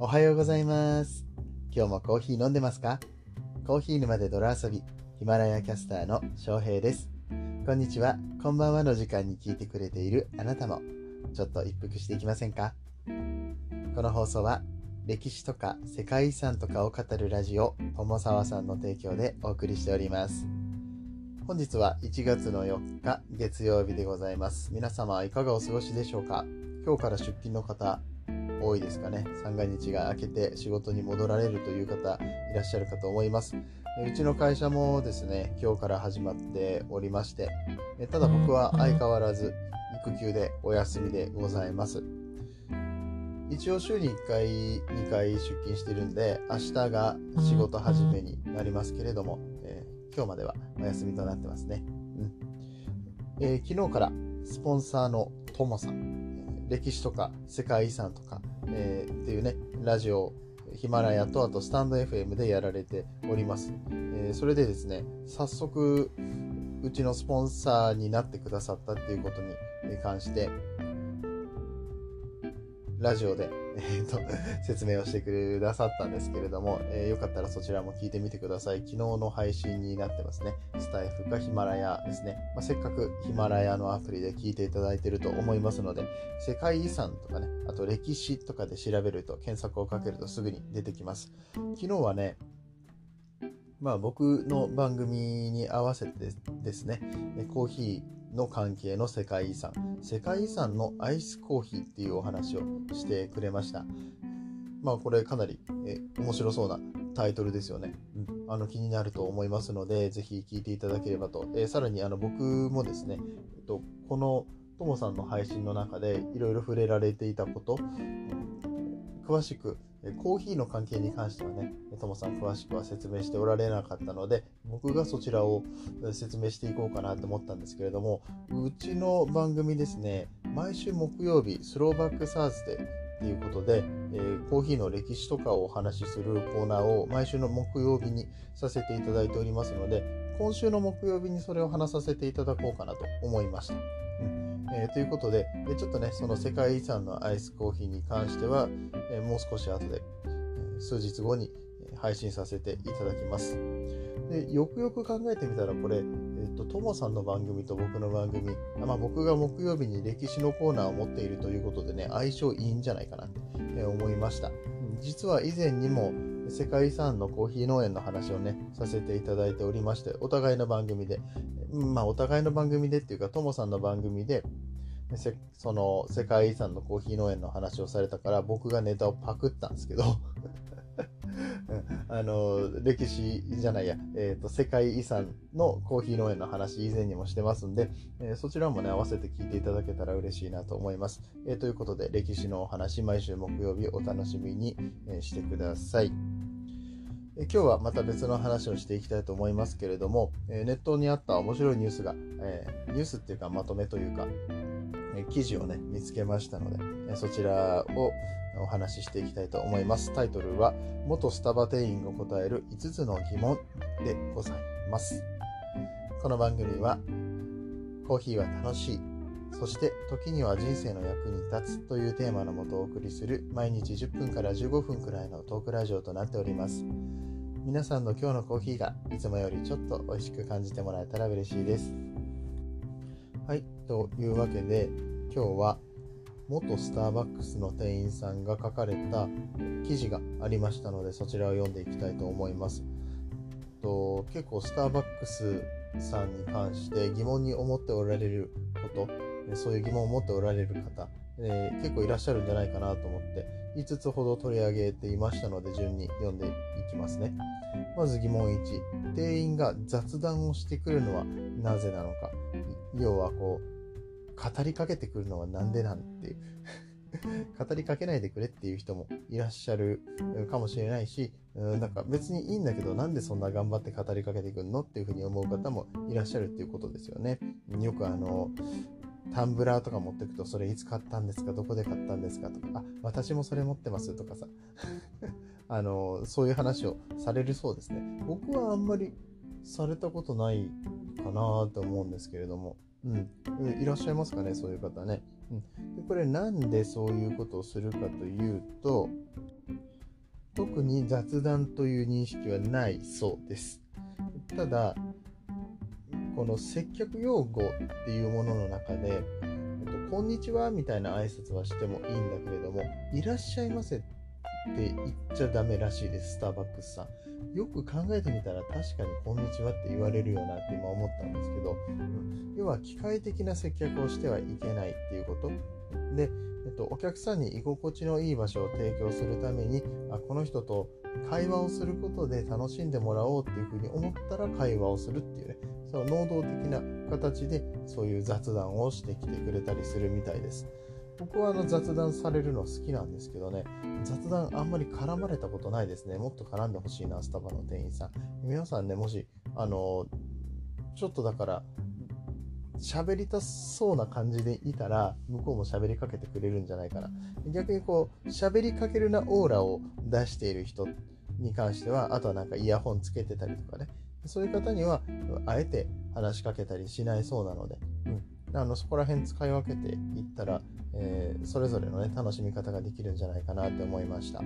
おはようございます。今日もコーヒー飲んでますか？コーヒー沼で泥遊び、ヒマラヤキャスターの翔平です。こんにちは、こんばんはの時間に聞いてくれているあなたも、ちょっと一服していきませんか？この放送は、歴史とか世界遺産とかを語るラジオ、友沢さんの提供でお送りしております。本日は1月の4日月曜日でございます。皆様いかがお過ごしでしょうか？今日から出勤の方多いですかね。三が日が明けて仕事に戻られるという方いらっしゃるかと思います。うちの会社もですね、今日から始まっておりまして、ただ僕は相変わらず育休でお休みでございます。一応週に1回、2回出勤してるんで、明日が仕事始めになりますけれども、えー今日まではお休みとなってますね。うんえー昨日からスポンサーのともさん、えー歴史とか世界遺産とか、えーっていうね、ラジオ、ヒマラヤとあとスタンド FM でやられております。えーそれでですね、早速、うちのスポンサーになってくださったっていうことに関して、ラジオで、えーと説明をしてくださったんですけれども、えーよかったらそちらも聞いてみてください。昨日の配信になってますね。スタイフかヒマラヤですね。まあ、せっかくヒマラヤのアプリで聞いていただいていると思いますので、世界遺産とかね、あと歴史とかで調べると、検索をかけるとすぐに出てきます。昨日はね、まあ僕の番組に合わせてですね、コーヒーの関係の世界遺産、世界遺産のアイスコーヒーっていうお話をしてくれました。まあこれかなりえ面白そうなタイトルですよね。うん、あの気になると思いますので、ぜひ聞いていただければと。えさらにあの僕もですね、えっと、このともさんの配信の中でいろいろ触れられていたこと、詳しくコーヒーの関係に関してはね、ともさん詳しくは説明しておられなかったので、僕がそちらを説明していこうかなと思ったんですけれども、うちの番組ですね、毎週木曜日、スローバックサーズデーっていうことで、えーコーヒーの歴史とかをお話しするコーナーを毎週の木曜日にさせていただいておりますので、今週の木曜日にそれを話させていただこうかなと思いました。えーということでで、ちょっとね、その世界遺産のアイスコーヒーに関しては、えーもう少し後で、え数日後に配信させていただきます。でよくよく考えてみたら、これ、えっ、と、ともさんの番組と僕の番組、まあ、僕が木曜日に歴史のコーナーを持っているということでね、相性いいんじゃないかなってえ思いました。実は以前にも世界遺産のコーヒー農園の話をね、させていただいておりまして、お互いの番組で、まあお互いの番組でっていうか、ともさんの番組で、その世界遺産のコーヒー農園の話をされたから、僕がネタをパクったんですけど、あの歴史じゃないや、えーと、世界遺産のコーヒー農園の話以前にもしてますんで、えーそちらもね、合わせて聞いていただけたら嬉しいなと思います。えーということで、歴史のお話、毎週木曜日お楽しみに、えしてください。今日はまた別の話をしていきたいと思いますけれども、ネットにあった面白いニュースが、えニュースっていうかまとめというか、記事をね、見つけましたので、そちらをお話ししていきたいと思います。タイトルは、元スタバ店員が答える5つの疑問でございます。この番組は、コーヒーは楽しい、そして時には人生の役に立つというテーマのもとお送りする毎日10分から15分くらいのトークラジオとなっております。皆さんの今日のコーヒーがいつもよりちょっと美味しく感じてもらえたら嬉しいです。はい、というわけで今日は元スターバックスの店員さんが書かれた記事がありましたのでそちらを読んでいきたいと思います。と結構スターバックスさんに関して疑問に思っておられることそういう疑問を持っておられる方、えー結構いらっしゃるんじゃないかなと思って5つほど取り上げていましたので順に読んでいきますねまず疑問1店員が雑談をしてくるのはなぜなのか要はこう語りかけてくるのはなんでなんていう。語りかけないでくれっていう人もいらっしゃるかもしれないし、うんなんか別にいいんだけど、なんでそんな頑張って語りかけてくるのっていうふうに思う方もいらっしゃるっていうことですよね。よくあの、タンブラーとか持ってくと、それいつ買ったんですか？どこで買ったんですか？とか、あ、私もそれ持ってますとかさ、あの、そういう話をされるそうですね。僕はあんまりされたことないかなと思うんですけれども、うん、いらっしゃいますかね、そういう方ね。うん、でこれなんでそういうことをするかというと、特に雑談という認識はないそうです。ただこの接客用語っていうものの中で、えっと、こんにちはみたいな挨拶はしてもいいんだけれども、いらっしゃいませっって言っちゃダメらしいです、スターバックスさん。よく考えてみたら確かにこんにちはって言われるよなって今思ったんですけど、うん、要は機械的な接客をしてはいけないっていうこと。で、えっと、お客さんに居心地のいい場所を提供するために、あこの人と会話をすることで楽しんでもらおうっていうふうに思ったら会話をするっていうね、その能動的な形でそういう雑談をしてきてくれたりするみたいです。僕はあの雑談されるの好きなんですけどね、雑談あんまり絡まれたことないですね。もっと絡んでほしいな、スタバの店員さん。皆さんね、もし、あの、ちょっとだから、喋りたそうな感じでいたら、向こうも喋りかけてくれるんじゃないかな。逆にこう、喋りかけるなオーラを出している人に関しては、あとはなんかイヤホンつけてたりとかね、そういう方には、あえて話しかけたりしないそうなので、うん、あのそこら辺使い分けていったら、えー、それぞれのね、楽しみ方ができるんじゃないかなって思いました。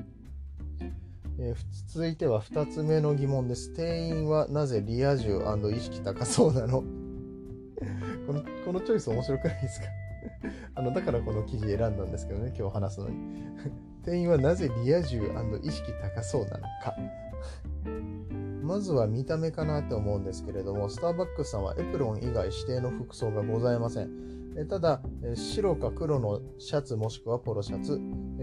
えー、続いては2つ目の疑問です。店員はなぜリア充意識高そうなの？このこのチョイス面白くないですか？あのだからこの記事選んだんですけどね、今日話すのに。店員はなぜリア充意識高そうなのか。まずは見た目かなって思うんですけれども、スターバックスさんはエプロン以外指定の服装がございません。ただ、白か黒のシャツもしくはポロシャツ、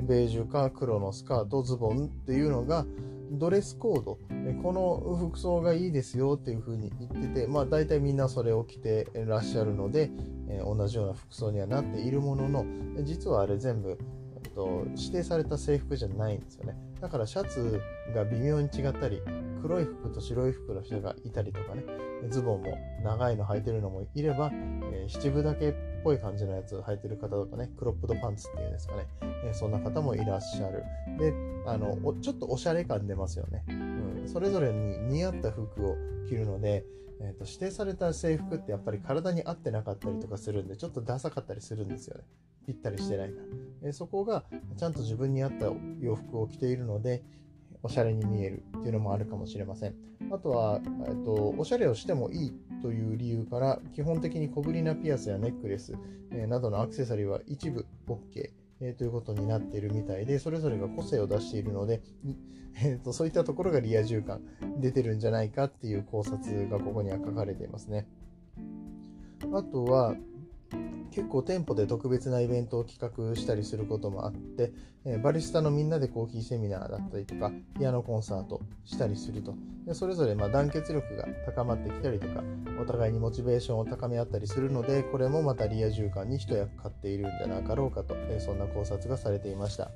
ベージュか黒のスカート、ズボンっていうのがドレスコード、この服装がいいですよっていうふうに言ってて、まあ大体みんなそれを着てらっしゃるので、同じような服装にはなっているものの、実はあれ全部と指定された制服じゃないんですよね。だからシャツが微妙に違ったり、黒い服と白い服の人がいたりとかね、ズボンも長いの履いてるのもいれば、えー、七分だけぽい感じのやつ履いてる方とかね、クロップドパンツっていうんですかね、え、そんな方もいらっしゃる。で、あの、ちょっとおしゃれ感出ますよね。うん、それぞれに似合った服を着るので、えーと、指定された制服ってやっぱり体に合ってなかったりとかするんで、ちょっとダサかったりするんですよね。ぴったりしてないから。え、そこがちゃんと自分に合った洋服を着ているので、おしゃれに見えるっていうのもあるかもしれません。あとは、えっと、おしゃれをしてもいいという理由から、基本的に小ぶりなピアスやネックレス、えー、などのアクセサリーは一部 OK。えー、ということになっているみたいで、それぞれが個性を出しているので、えーと、そういったところがリア充感出てるんじゃないかっていう考察がここには書かれていますね。あとは、結構店舗で特別なイベントを企画したりすることもあって、えバリスタのみんなでコーヒーセミナーだったりとか、ピアノコンサートしたりすると。でそれぞれま団結力が高まってきたりとか、お互いにモチベーションを高め合ったりするので、これもまたリア充感に一役買っているんじゃなかろうかと、えそんな考察がされていました。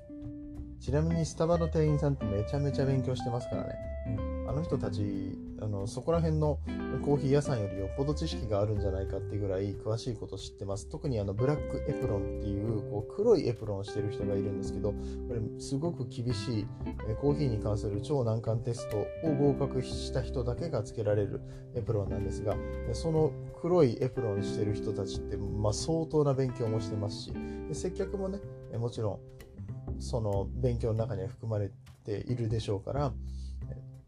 ちなみにスタバの店員さんってめちゃめちゃ勉強してますからね。うん、あの人たち、あのそこら辺のコーヒー屋さんよりよっぽど知識があるんじゃないかってぐらい詳しいこと知ってます。特にあのブラックエプロンっていうこう黒いエプロンをしてる人がいるんですけど、これすごく厳しいコーヒーに関する超難関テストを合格した人だけがつけられるエプロンなんですが、その黒いエプロンしてる人たちって、まあ、相当な勉強もしてますし、接客もね、もちろんその勉強の中には含まれているでしょうから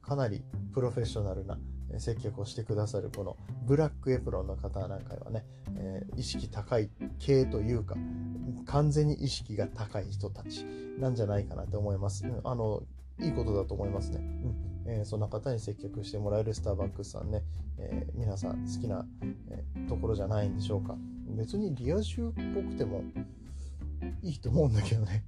かなりプロフェッショナルな接客をしてくださるこのブラックエプロンの方なんかはね、えー、意識高い系というか完全に意識が高い人たちなんじゃないかなと思います。うん、あのいいことだと思いますね。うんえー、そんな方に接客してもらえるスターバックスさんね、えー、皆さん好きな、え、ところじゃないんでしょうか。別にリア充っぽくてもいいと思うんだけどね。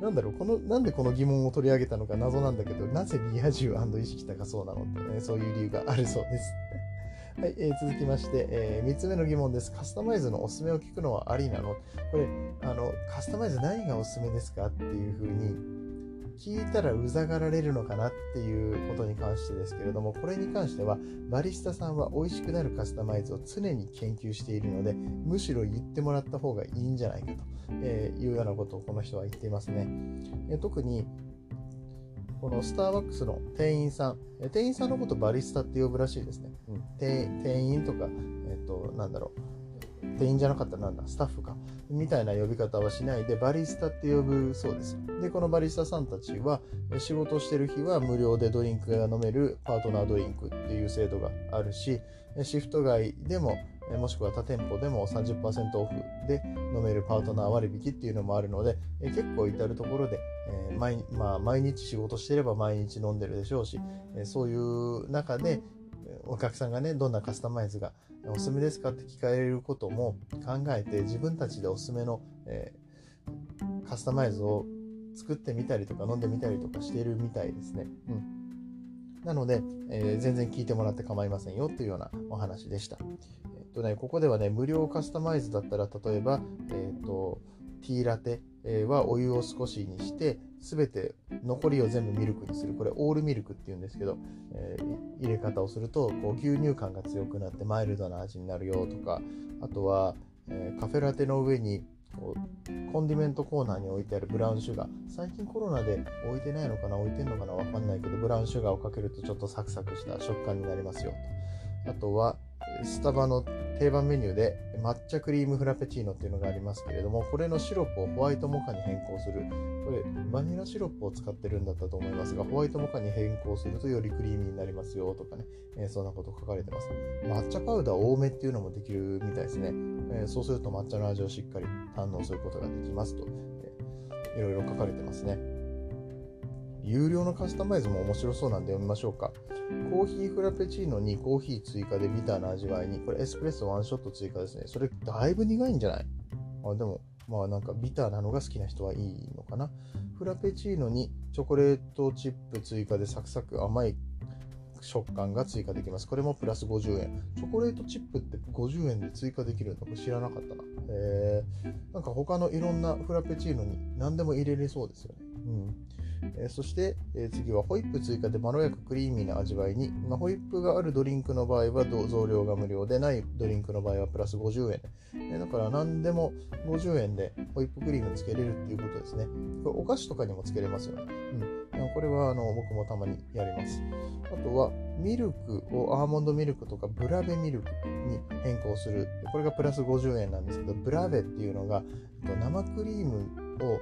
なんだろう、この、なんでこの疑問を取り上げたのか謎なんだけど、なぜリア充意識高そうなのってね、そういう理由があるそうです。はい、えー、続きまして、えー、3つ目の疑問です。カスタマイズのおすすめを聞くのはありなの？これ、あの、カスタマイズ何がおすすめですか？っていうふうに聞いたらうざがられるのかなっていうことに関してですけれども、これに関しては、バリスタさんは美味しくなるカスタマイズを常に研究しているので、むしろ言ってもらった方がいいんじゃないかというようなことをこの人は言っていますね。特に、このスターバックスの店員さん、店員さんのことバリスタって呼ぶらしいですね。うん、店員とか、えっ、と、なんだろう、店員じゃなかったらなんだ、スタッフか。みたいな呼び方はしないで、バリスタって呼ぶそうです。で、このバリスタさんたちは、仕事してる日は無料でドリンクが飲めるパートナードリンクっていう制度があるし、シフト外でも、もしくは他店舗でも30%オフで飲めるパートナー割引っていうのもあるので、結構至るところで、え毎まあ、毎日仕事してれば毎日飲んでるでしょうし、そういう中でお客さんがね、どんなカスタマイズがおすすめですかって聞かれることも考えて自分たちでおすすめの、えー、カスタマイズを作ってみたりとか飲んでみたりとかしているみたいですね。うん、なので、えー、全然聞いてもらって構いませんよというようなお話でした。えっとね、ここではね、無料カスタマイズだったら、例えば、えっ、と、ティーラテはお湯を少しにして、すべて残りを全部ミルクにする。これオールミルクっていうんですけど、えー、入れ方をするとこう牛乳感が強くなってマイルドな味になるよとか、あとは、えー、カフェラテの上にこうコンディメントコーナーに置いてあるブラウンシュガー。最近コロナで置いてないのかな？置いてんのかな？わかんないけど、ブラウンシュガーをかけるとちょっとサクサクした食感になりますよと。あとは、スタバの定番メニューで抹茶クリームフラペチーノっていうのがありますけれども、これのシロップをホワイトモカに変更する。これ、バニラシロップを使ってるんだったと思いますが、ホワイトモカに変更するとよりクリーミーになりますよとかね、えー、そんなこと書かれてます。抹茶パウダー多めっていうのもできるみたいですね。えー、そうすると抹茶の味をしっかり堪能することができますと、えー、いろいろ書かれてますね。有料のカスタマイズも面白そうなんで読みましょうか。コーヒーフラペチーノにコーヒー追加でビターな味わいに、これエスプレッソワンショット追加ですね。それだいぶ苦いんじゃない？あでも、まあなんかビターなのが好きな人はいいのかな？フラペチーノにチョコレートチップ追加でサクサク甘い食感が追加できます。これもプラス50円。チョコレートチップって50円で追加できるのか知らなかったな。へえ、なんか他のいろんなフラペチーノに何でも入れれそうですよね。うん。えそして、え次はホイップ追加でまろやかクリーミーな味わいに、まあ、ホイップがあるドリンクの場合は増量が無料でないドリンクの場合はプラス50円、えだから何でも50円でホイップクリームつけれるっていうことですね。これお菓子とかにもつけれますよね、うん、これはあの僕もたまにやります。あとはミルクをアーモンドミルクとかブラベミルクに変更する。これがプラス50円なんですけどブラベっていうのが生クリームを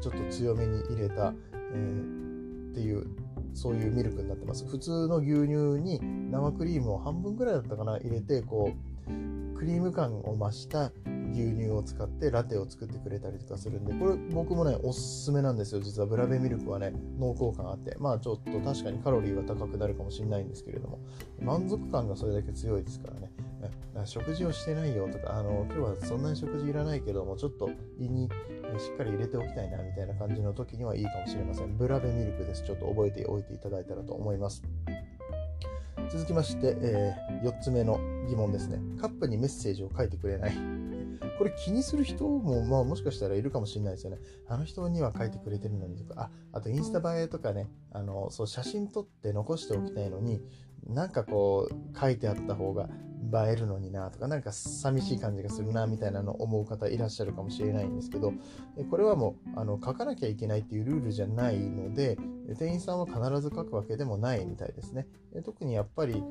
ちょっと強めに入れたえー、っていうそういうミルクになってます。普通の牛乳に生クリームを半分ぐらいだったかな入れてこうクリーム感を増した牛乳を使ってラテを作ってくれたりとかするんでこれ僕もねおすすめなんですよ。実はブラベミルクはね濃厚感あって。まあちょっと確かにカロリーは高くなるかもしれないんですけれども。満足感がそれだけ強いですからね。食事をしてないよとかあの今日はそんなに食事いらないけどもちょっと胃にしっかり入れておきたいなみたいな感じの時にはいいかもしれません。ブラベミルクです。ちょっと覚えておいていただいたらと思います。続きまして、えー、4つ目の疑問ですね。カップにメッセージを書いてくれない。これ気にする人も、まあ、もしかしたらいるかもしれないですよね。あの人には書いてくれてるのにとか、あ、あとインスタ映えとかね、あの、そう、写真撮って残しておきたいのに、なんかこう、書いてあった方が映えるのになとか、なんか寂しい感じがするなみたいなのを思う方いらっしゃるかもしれないんですけど、これはもう、あの、書かなきゃいけないっていうルールじゃないので、店員さんは必ず書くわけでもないみたいですね。特にやっぱり、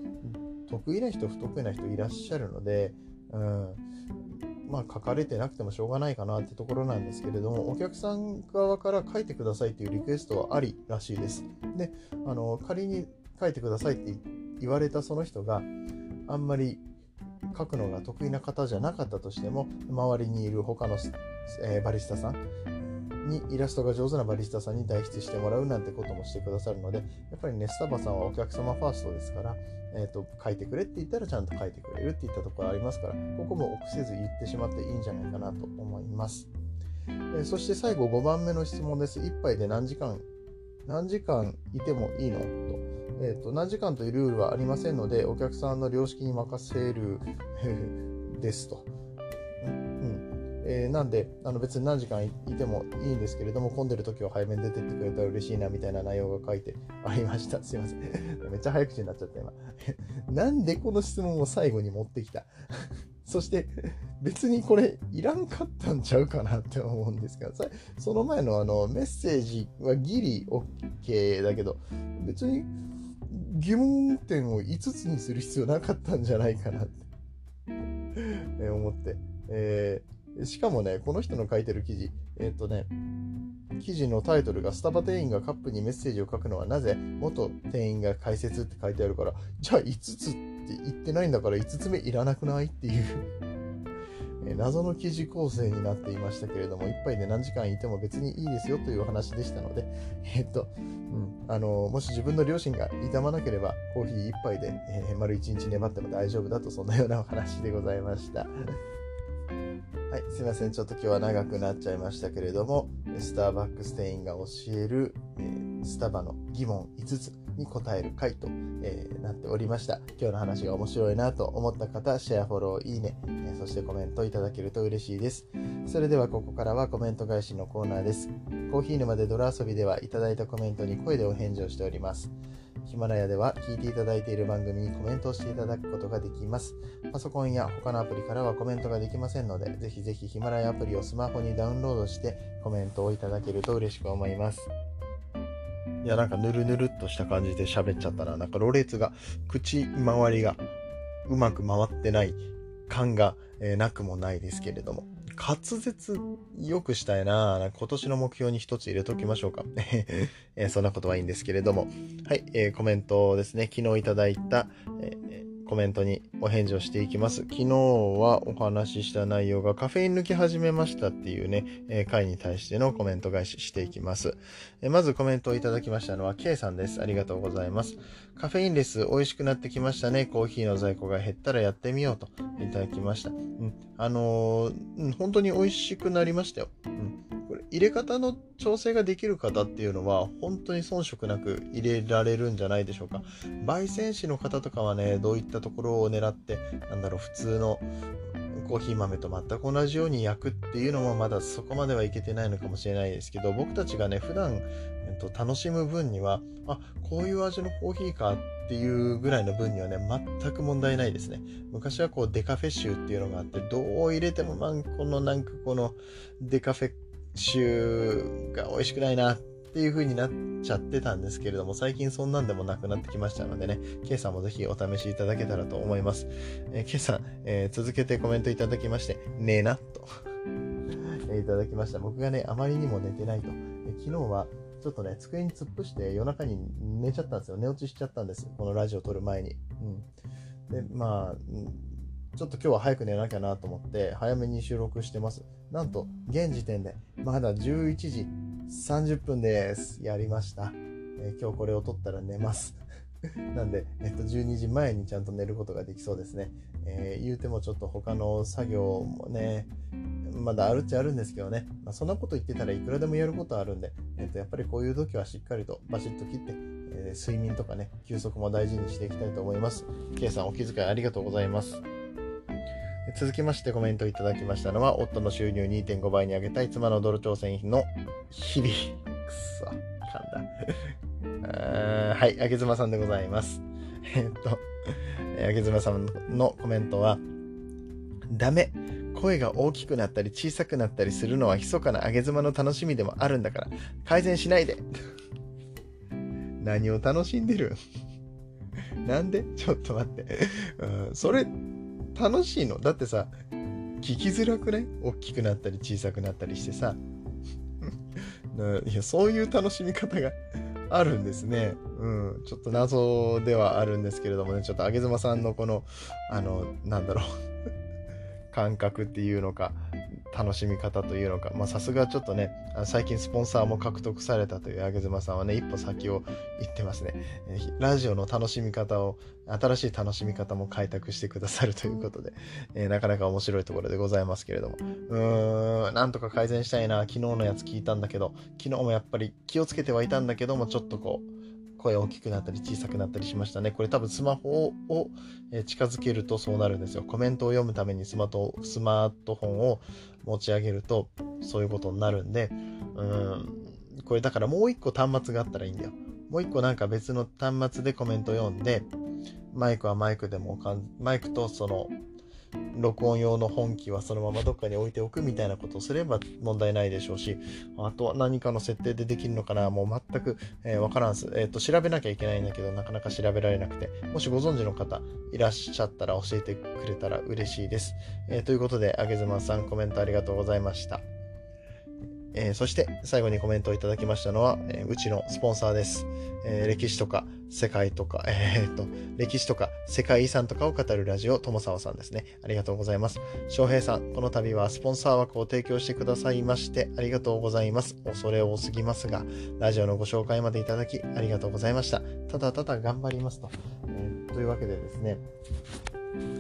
得意な人、不得意な人いらっしゃるので、うん、まあ、書かれてなくてもしょうがないかなってところなんですけれども、お客さん側から書いてくださいっていうリクエストはありらしいです。で、あの、仮に書いてくださいって言われたその人があんまり書くのが得意な方じゃなかったとしても周りにいる他の、えー、バリスタさんにイラストが上手なバリスタさんに代筆してもらうなんてこともしてくださるのでやっぱりねスタバさんはお客様ファーストですから、えーと、書いてくれって言ったらちゃんと書いてくれるっていったところありますからここも臆せず言ってしまっていいんじゃないかなと思います、えー、そして最後5番目の質問です。1杯で何時間何時間いてもいいの？と。えーと、何時間というルールはありませんので、お客さんの良識に任せるですと。えー、なんであの別に何時間いてもいいんですけれども、混んでる時は早めに出てってくれたら嬉しいなみたいな内容が書いてありました。すいません。めっちゃ早口になっちゃった今。なんでこの質問を最後に持ってきた？そして別にこれいらんかったんちゃうかなって思うんですが、その前のあのメッセージはギリ OK だけど、別に疑問点を5つにする必要なかったんじゃないかなって。思って。えー、しかもね、この人の書いてる記事、えっ、とね、記事のタイトルがスタバ店員がカップにメッセージを書くのはなぜ元店員が解説って書いてあるからじゃあ5つって言ってないんだから5つ目いらなくないっていうえ謎の記事構成になっていましたけれども、1杯で何時間いても別にいいですよという話でしたので、えっと、うん、あの、もし自分の両親が痛まなければ、コーヒー1杯で、えー、丸1日粘っても大丈夫だと、そんなようなお話でございました。はい、すいません。ちょっと今日は長くなっちゃいましたけれども、スターバックス店員が教える、えー、スタバの疑問5つに答える回と、えー、なっておりました。今日の話が面白いなと思った方、シェア、フォロー、いいね、えー、そしてコメントいただけると嬉しいです。それではここからはコメント返しのコーナーです。コーヒー沼で泥遊びではいただいたコメントに声でお返事をしております。ヒマラヤでは聞いていただいている番組にコメントをしていただくことができます。パソコンや他のアプリからはコメントができませんので、ぜひぜひヒマラヤアプリをスマホにダウンロードしてコメントをいただけると嬉しく思います。いや、なんかぬるぬるっとした感じで喋っちゃったな。なんかろれつが、口周りがうまく回ってない感が、えー、なくもないですけれども。滑舌良くしたいな今年の目標に一つ入れときましょうか。え？ー、そんなことはいいんですけれども。はい、えー、コメントですね。昨日いただいた、えー、コメントにお返事をしていきます。昨日はお話しした内容がカフェイン抜き始めましたっていうね、え回に対してのコメント返ししていきます。えまずコメントをいただきましたのは K さんです。ありがとうございます。カフェインレス美味しくなってきましたね。コーヒーの在庫が減ったらやってみようといただきました。うん。あのー、本当に美味しくなりましたよ。うん。入れ方の調整ができる方っていうのは本当に遜色なく入れられるんじゃないでしょうか。焙煎士の方とかはね、どういったところを狙って、なんだろう、普通のコーヒー豆と全く同じように焼くっていうのもまだそこまではいけてないのかもしれないですけど、僕たちがね、普段えっと、楽しむ分には、あ、こういう味のコーヒーかっていうぐらいの分にはね、全く問題ないですね。昔はこうデカフェ臭っていうのがあって、どう入れてもなんこのなんかこのデカフェ臭が美味しくないなっていう風になっちゃってたんですけれども、最近そんなんでもなくなってきましたのでね、K さんもぜひお試しいただけたらと思います。えー、K さん、えー、続けてコメントいただきまして、ねえな、と いただきました。僕がね、あまりにも寝てないと。え昨日はちょっとね、机に突っ伏して夜中に寝ちゃったんですよ。寝落ちしちゃったんです。このラジオ撮る前に。うん。で、まあ、ちょっと今日は早く寝なきゃなと思って、早めに収録してます。なんと、現時点で、まだ11時30分です。やりました。えー、今日これを撮ったら寝ます。なんで、えっと、12時前にちゃんと寝ることができそうですね。えー、言うてもちょっと他の作業もね、まだあるっちゃあるんですけどね、まあ、そんなこと言ってたらいくらでもやることあるんで、えっと、やっぱりこういう時はしっかりとバシッと切って、えー、睡眠とかね、休息も大事にしていきたいと思います。K さんお気遣いありがとうございます。続きましてコメントいただきましたのは、夫の収入2.5倍に上げたい妻の泥調整費の日々。くそ、噛んだ。はい、あげずまさんでございます。えっと、あげずまさんのコメントは、ダメ。声が大きくなったり小さくなったりするのは密かな上げ妻の楽しみでもあるんだから改善しないで 何を楽しんでる？なんで？ちょっと待って、うん、それ楽しいの。だってさ聞きづらくない？大きくなったり小さくなったりしてさ。いやそういう楽しみ方があるんですね。うん。ちょっと謎ではあるんですけれどもね、ちょっと上げ妻さんのこの、あの、なんだろう。感覚っていうのか。楽しみ方というのかまさすがちょっとね最近スポンサーも獲得されたというあげずまさんはね一歩先を行ってますね。ラジオの楽しみ方を新しい楽しみ方も開拓してくださるということで、えー、なかなか面白いところでございますけれども。うーんなんとか改善したいな。昨日のやつ聞いたんだけど昨日もやっぱり気をつけてはいたんだけどもちょっとこう声大きくなったり小さくなったりしましたね。これ多分スマホを近づけるとそうなるんですよ。コメントを読むためにスマートスマートフォンを持ち上げるとそういうことになるんで、うん、これだからもう一個端末があったらいいんだよ。もう一個なんか別の端末でコメント読んで、マイクはマイクでもマイクとその録音用の本機はそのままどっかに置いておくみたいなことをすれば問題ないでしょうし、あとは何かの設定でできるのかな、もう全く、えー、わからんす。えっ、ー、と、調べなきゃいけないんだけど、なかなか調べられなくて、もしご存知の方いらっしゃったら教えてくれたら嬉しいです。えー、ということで、あげずまさんコメントありがとうございました。えー、そして最後にコメントをいただきましたのは、えー、うちのスポンサーです。えー、歴史とか世界とか、えー、っと、歴史とか世界遺産とかを語るラジオ、友沢さんですね。ありがとうございます。翔平さん、この度はスポンサー枠を提供してくださいましてありがとうございます。恐れ多すぎますが、ラジオのご紹介までいただきありがとうございました。ただただ頑張りますと。えー、というわけでですね、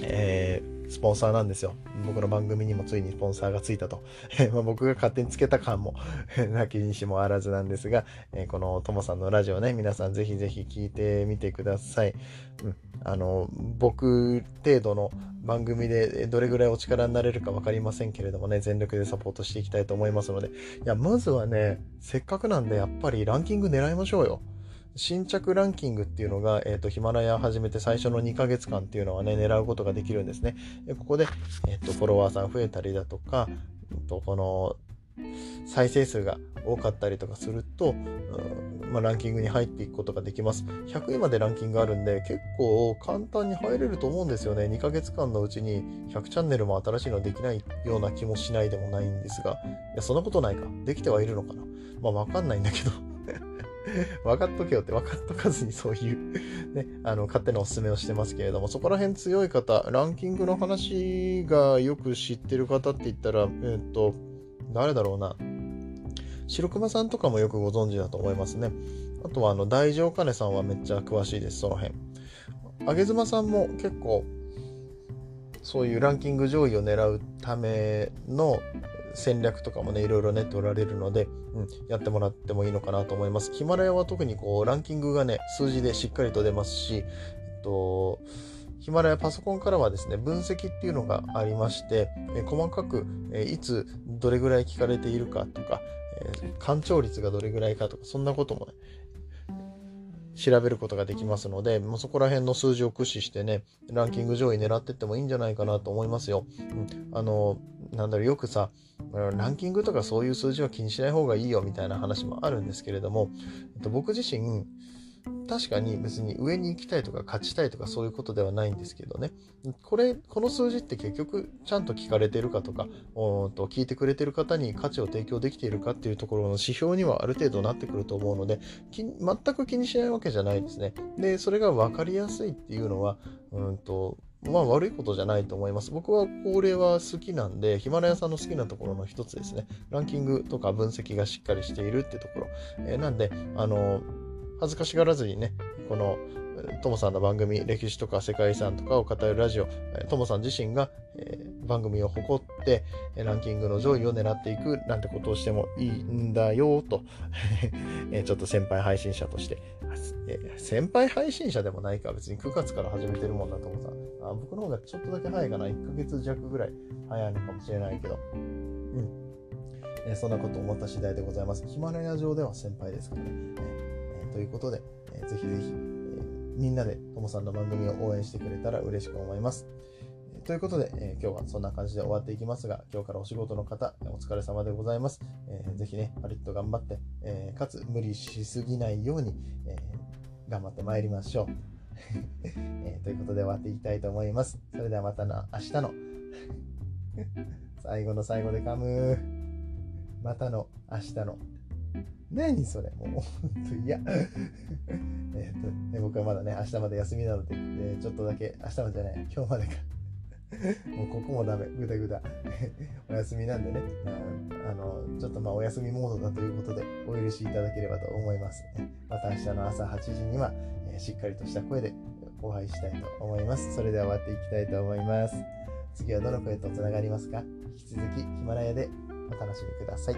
えースポンサーなんですよ。僕の番組にもついにスポンサーがついたと。ま僕が勝手につけた感も なきにしもあらずなんですが、えこのともさんのラジオね、皆さんぜひぜひ聞いてみてください。うん、あの、僕程度の番組でどれぐらいお力になれるか分かりませんけれどもね、全力でサポートしていきたいと思いますので、いや、まずはね、せっかくなんでやっぱりランキング狙いましょうよ。新着ランキングっていうのが、え、ー、と、ヒマラヤを始めて最初の2ヶ月間っていうのはね、狙うことができるんですね。でここで、え、ー、と、フォロワーさん増えたりだとか、とこの、再生数が多かったりとかすると、うんまあ、ランキングに入っていくことができます。100位までランキングあるんで、結構簡単に入れると思うんですよね。2ヶ月間のうちに100チャンネルも新しいのできないような気もしないでもないんですが、いやそんなことないか。できてはいるのかな。まあわかんないんだけど 分かっとけよって分かっとかずにそういうね、あの、勝手なおすすめをしてますけれども、そこら辺強い方、ランキングの話がよく知ってる方って言ったら、えっ、と、誰だろうな。白熊さんとかもよくご存知だと思いますね。あとは、あの、大城金さんはめっちゃ詳しいです、その辺。あげずまさんも結構、そういうランキング上位を狙うための戦略とかもね、いろいろ練っておられるので、うん、やってもらってもいいのかなと思います。ヒマラヤは特にこう、ランキングがね、数字でしっかりと出ますし、えっと、ヒマラヤパソコンからはですね、分析っていうのがありまして、え細かく、えいつどれぐらい聞かれているかとか、え干潮率がどれぐらいかとか、そんなこともね、調べることができますので、もうそこら辺の数字を駆使してね、ランキング上位狙ってってもいいんじゃないかなと思いますよ。うん、あの、なんだろう、よくさ、ランキングとかそういう数字は気にしない方がいいよみたいな話もあるんですけれども、えっと、僕自身、確かに別に上に行きたいとか勝ちたいとかそういうことではないんですけどね。これ、この数字って結局ちゃんと聞かれてるかとか、おと聞いてくれてる方に価値を提供できているかっていうところの指標にはある程度なってくると思うので、全く気にしないわけじゃないですね。で、それが分かりやすいっていうのは、うんと、まあ悪いことじゃないと思います。僕はこれは好きなんで、ヒマラヤさんの好きなところの一つですね。ランキングとか分析がしっかりしているってところ。えー、なんで、あの恥ずかしがらずにね、このともさんの番組、歴史とか世界遺産とかを語るラジオ、ともさん自身が、えー、番組を誇って、ランキングの上位を狙っていくなんてことをしてもいいんだよと ちょっと先輩配信者として、えー、先輩配信者でもないか、別に9月から始めてるもんだと思うさあ。僕の方がちょっとだけ早いかな、1ヶ月弱ぐらい早いのかもしれないけど、うん。えー、そんなこと思った次第でございます。ヒマラヤ上では先輩ですからね。えー、ということで、えー、ぜひぜひ、みんなでともさんの番組を応援してくれたら嬉しく思います。ということで、えー、今日はそんな感じで終わっていきますが、今日からお仕事の方、お疲れ様でございます。えー、ぜひね、パリッと頑張って、えー、かつ無理しすぎないように、えー、頑張ってまいりましょう。えー、ということで終わっていきたいと思います。それではまたの明日の 最後の最後で噛む。またの明日の何それもう、ほんと嫌。えっと、ね、僕はまだね、明日まで休みなので、えーちょっとだけ、明日までじゃない、今日までか。もうここもダメ、ぐだぐだ。お休みなんでね、あの、ちょっとまあお休みモードだということで、お許しいただければと思います。また明日の朝8時には、えしっかりとした声でお会いしたいと思います。それでは終わっていきたいと思います。次はどの声とつながりますか？引き続きヒマラヤでお楽しみください。